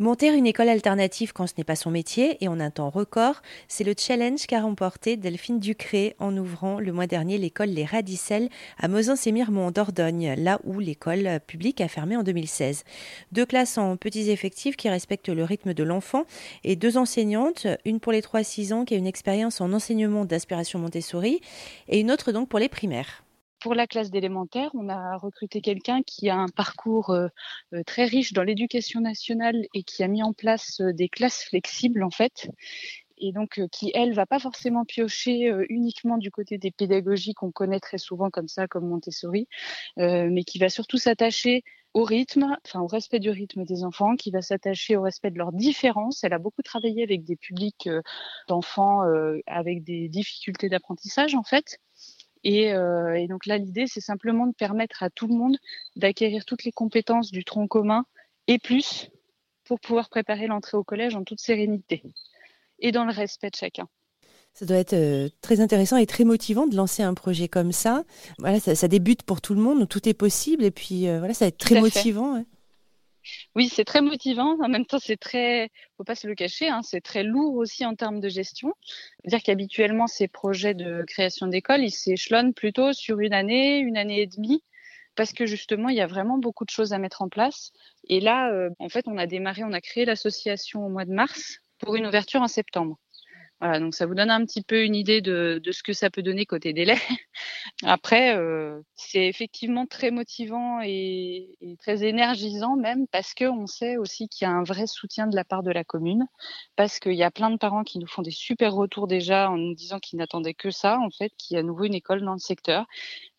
Monter une école alternative quand ce n'est pas son métier et en un temps record, c'est le challenge qu'a remporté Delphine Ducré en ouvrant le mois dernier l'école Les Radicelles à Mozin-Sémire-Mont d'Ordogne, là où l'école publique a fermé en 2016. Deux classes en petits effectifs qui respectent le rythme de l'enfant et deux enseignantes, une pour les 3-6 ans qui a une expérience en enseignement d'inspiration Montessori et une autre donc pour les primaires. Pour la classe d'élémentaire, on a recruté quelqu'un qui a un parcours euh, euh, très riche dans l'éducation nationale et qui a mis en place euh, des classes flexibles en fait et donc qui elle va pas forcément piocher uniquement du côté des pédagogies qu'on connaît très souvent comme ça comme Montessori mais qui va surtout s'attacher au rythme, enfin au respect du rythme des enfants, qui va s'attacher au respect de leurs différences. Elle a beaucoup travaillé avec des publics d'enfants avec des difficultés d'apprentissage en fait. Euh, et, donc là, l'idée, c'est simplement de permettre à tout le monde d'acquérir toutes les compétences du tronc commun et plus pour pouvoir préparer l'entrée au collège en toute sérénité et dans le respect de chacun. Ça doit être euh, très intéressant et très motivant de lancer un projet comme ça. Voilà, ça, débute pour tout le monde, tout est possible et puis euh, voilà, ça va être très motivant. Oui, c'est très motivant. En même temps, c'est très, faut pas se le cacher, hein, c'est très lourd aussi en termes de gestion. dire qu'habituellement, ces projets de création d'école, ils s'échelonnent plutôt sur une année, une année et demie, parce que justement, il y a vraiment beaucoup de choses à mettre en place. Et là, euh, en fait, on a démarré, on a créé l'association au mois de mars pour une ouverture en septembre. Voilà, donc ça vous donne un petit peu une idée de, de ce que ça peut donner côté délai. Après, euh, c'est effectivement très motivant et, et, très énergisant même parce qu'on sait aussi qu'il y a un vrai soutien de la part de la commune, parce qu'il y a plein de parents qui nous font des super retours déjà en nous disant qu'ils n'attendaient que ça, en fait, qu'il y a à nouveau une école dans le secteur,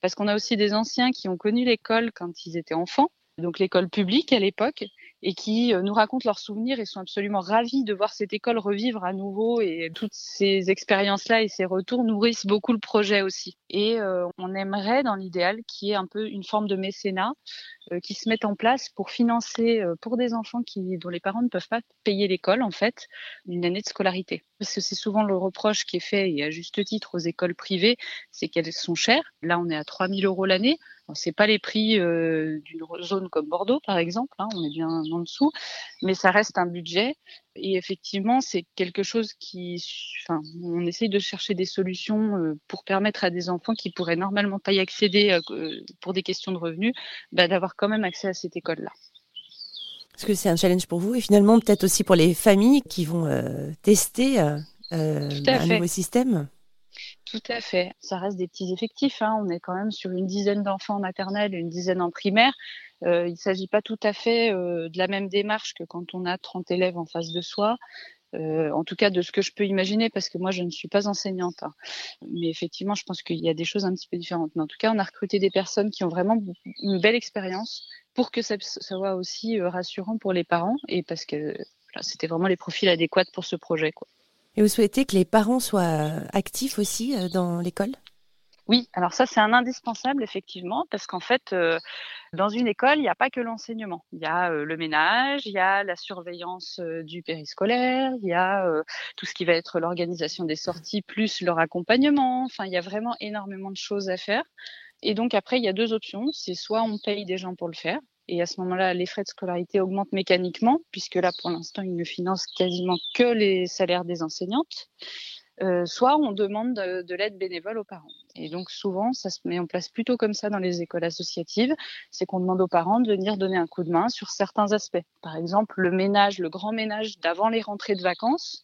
parce qu'on a aussi des anciens qui ont connu l'école quand ils étaient enfants. Donc l'école publique à l'époque, et qui euh, nous racontent leurs souvenirs et sont absolument ravis de voir cette école revivre à nouveau. Et toutes ces expériences-là et ces retours nourrissent beaucoup le projet aussi. Et euh, on aimerait, dans l'idéal, qu'il y ait un peu une forme de mécénat euh, qui se mette en place pour financer pour des enfants qui, dont les parents ne peuvent pas payer l'école, en fait, une année de scolarité. Parce que c'est souvent le reproche qui est fait, et à juste titre, aux écoles privées, c'est qu'elles sont chères. Là, on est à 3000 euros l'année. C'est pas les prix d'une zone comme Bordeaux, par exemple. Hein, on est bien en dessous, mais ça reste un budget. Et effectivement, c'est quelque chose qui, enfin, on essaye de chercher des solutions euh, pour permettre à des enfants qui pourraient normalement pas y accéder euh, pour des questions de revenus, bah, d'avoir quand même accès à cette école-là. Est-ce que c'est un challenge pour vous et finalement peut-être aussi pour les familles qui vont euh, tester un nouveau système? Tout à fait. Ça reste des petits effectifs. Hein. On est quand même sur une dizaine d'enfants maternels et une dizaine en primaire. Euh, il ne s'agit pas tout à fait euh, de la même démarche que quand on a 30 élèves en face de soi. Euh, en tout cas de ce que je peux imaginer, parce que moi je ne suis pas enseignante. Hein. Mais effectivement, je pense qu'il y a des choses un petit peu différentes. Mais en tout cas, on a recruté des personnes qui ont vraiment une belle expérience pour que ça, soit aussi rassurant pour les parents et parce que c'était vraiment les profils adéquats pour ce projet. Et vous souhaitez que les parents soient actifs aussi dans l'école? Oui, alors ça c'est un indispensable effectivement parce qu'en fait euh, dans une école il n'y a pas que l'enseignement, il y a euh, le ménage, il y a la surveillance euh, du périscolaire, il y a tout ce qui va être l'organisation des sorties plus leur accompagnement, enfin il y a vraiment énormément de choses à faire. Et donc après il y a deux options, c'est soit on paye des gens pour le faire et à ce moment-là les frais de scolarité augmentent mécaniquement puisque là pour l'instant ils ne financent quasiment que les salaires des enseignantes. Euh, soit on demande de, l'aide bénévole aux parents. Et donc souvent, ça se met en place plutôt comme ça dans les écoles associatives, c'est qu'on demande aux parents de venir donner un coup de main sur certains aspects. Par exemple, le ménage, le grand ménage d'avant les rentrées de vacances,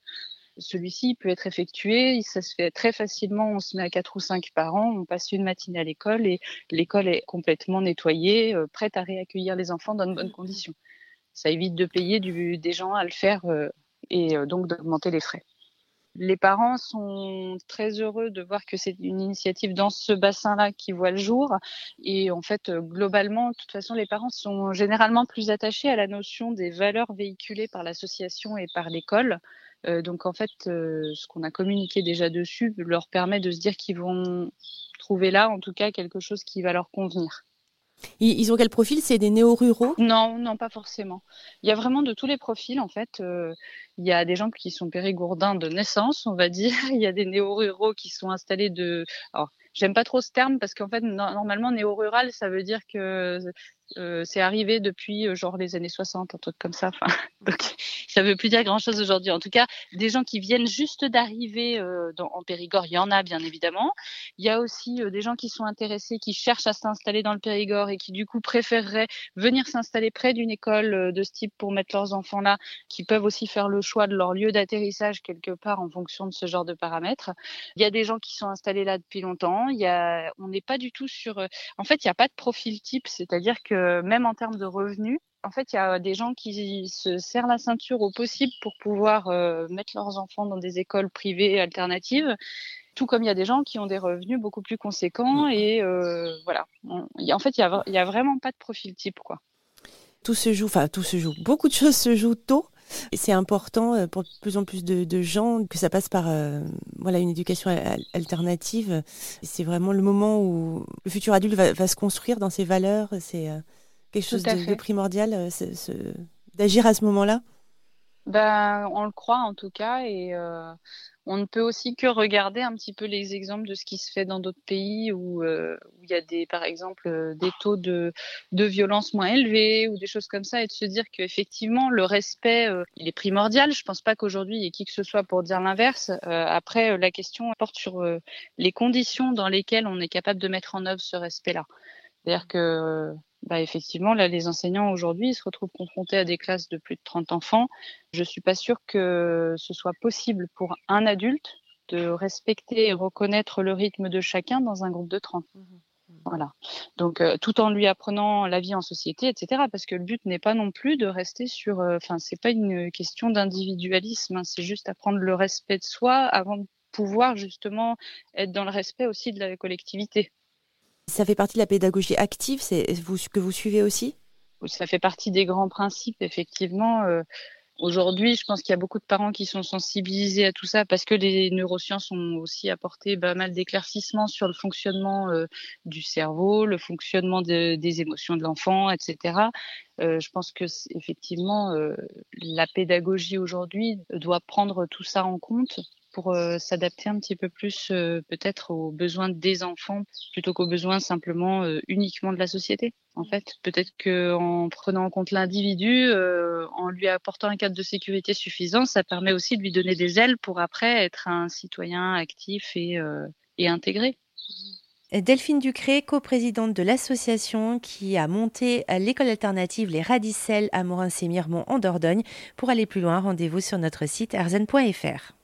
celui-ci peut être effectué, ça se fait très facilement, on se met à quatre ou cinq parents, on passe une matinée à l'école et l'école est complètement nettoyée, euh, prête à réaccueillir les enfants dans de bonnes conditions. Ça évite de payer des gens à le faire euh, et donc d'augmenter les frais les parents sont très heureux de voir que c'est une initiative dans ce bassin-là qui voit le jour. Et en fait, globalement, de toute façon, les parents sont généralement plus attachés à la notion des valeurs véhiculées par l'association et par l'école. Euh, donc en fait, euh, ce qu'on a communiqué déjà dessus leur permet de se dire qu'ils vont trouver là, en tout cas, quelque chose qui va leur convenir. Ils ont quel profil? C'est des néo-ruraux? Non, non, pas forcément. Il y a vraiment de tous les profils, en fait. Euh, il y a des gens qui sont périgourdins de naissance, on va dire. Il y a des néo-ruraux qui sont installés de... Alors, j'aime pas trop ce terme parce qu'en fait, normalement, néo-rural, ça veut dire que Euh, c'est arrivé depuis euh, genre les années 60, un truc comme ça. Enfin, donc ça veut plus dire grand-chose aujourd'hui. En tout cas, des gens qui viennent juste d'arriver euh, en Périgord, il y en a bien évidemment. Il y a aussi des gens qui sont intéressés, qui cherchent à s'installer dans le Périgord et qui du coup préféreraient venir s'installer près d'une école de ce type pour mettre leurs enfants là, qui peuvent aussi faire le choix de leur lieu d'atterrissage quelque part en fonction de ce genre de paramètres. Il y a des gens qui sont installés là depuis longtemps. Il y a, on n'est pas du tout sur. En fait, il n'y a pas de profil type, c'est-à-dire que même en termes de revenus, en fait, il y a des gens qui se serrent la ceinture au possible pour pouvoir euh, mettre leurs enfants dans des écoles privées alternatives, tout comme il y a des gens qui ont des revenus beaucoup plus conséquents. Et euh, voilà, en fait, il n'y a, vraiment pas de profil type. quoi. Tout se joue, enfin, tout se joue. Beaucoup de choses se jouent tôt. C'est important euh, pour de plus en plus de, gens que ça passe par voilà une éducation alternative. C'est vraiment le moment où le futur adulte va, va se construire dans ses valeurs. C'est quelque chose de, primordial euh, d'agir à ce moment-là ben, On le croit en tout cas et euh, on ne peut aussi que regarder un petit peu les exemples de ce qui se fait dans d'autres pays où, euh, il y a des, par exemple des taux de, de violence moins élevés ou des choses comme ça et de se dire qu'effectivement le respect il est primordial. Je pense pas qu'aujourd'hui il y ait qui que ce soit pour dire l'inverse. après la question porte sur les conditions dans lesquelles on est capable de mettre en œuvre ce respect-là. C'est-à-dire que bah effectivement, là, les enseignants aujourd'hui se retrouvent confrontés à des classes de plus de 30 enfants. Je suis pas sûre que ce soit possible pour un adulte de respecter et reconnaître le rythme de chacun dans un groupe de 30. Mmh mmh voilà. Donc, euh, tout en lui apprenant la vie en société, etc. Parce que le but n'est pas non plus de rester sur. Euh, enfin, c'est pas une question d'individualisme. Hein, c'est juste apprendre le respect de soi avant de pouvoir justement être dans le respect aussi de la collectivité. Ça fait partie de la pédagogie active, c'est vous, que vous suivez aussi? Ça fait partie des grands principes, effectivement. Euh, aujourd'hui, je pense qu'il y a beaucoup de parents qui sont sensibilisés à tout ça parce que les neurosciences ont aussi apporté pas mal d'éclaircissements sur le fonctionnement euh, du cerveau, le fonctionnement des émotions de l'enfant, etc. Euh, je pense que effectivement, la pédagogie aujourd'hui doit prendre tout ça en compte pour s'adapter un petit peu plus peut-être aux besoins des enfants plutôt qu'aux besoins simplement uniquement de la société. En fait, peut-être qu'en prenant en compte l'individu, en lui apportant un cadre de sécurité suffisant, ça permet aussi de lui donner des ailes pour après être un citoyen actif et, et intégré. Delphine Ducré, coprésidente de l'association qui a monté l'école alternative Les Radicelles à Morin-Sémirmont en Dordogne. Pour aller plus loin, rendez-vous sur notre site arzen.fr.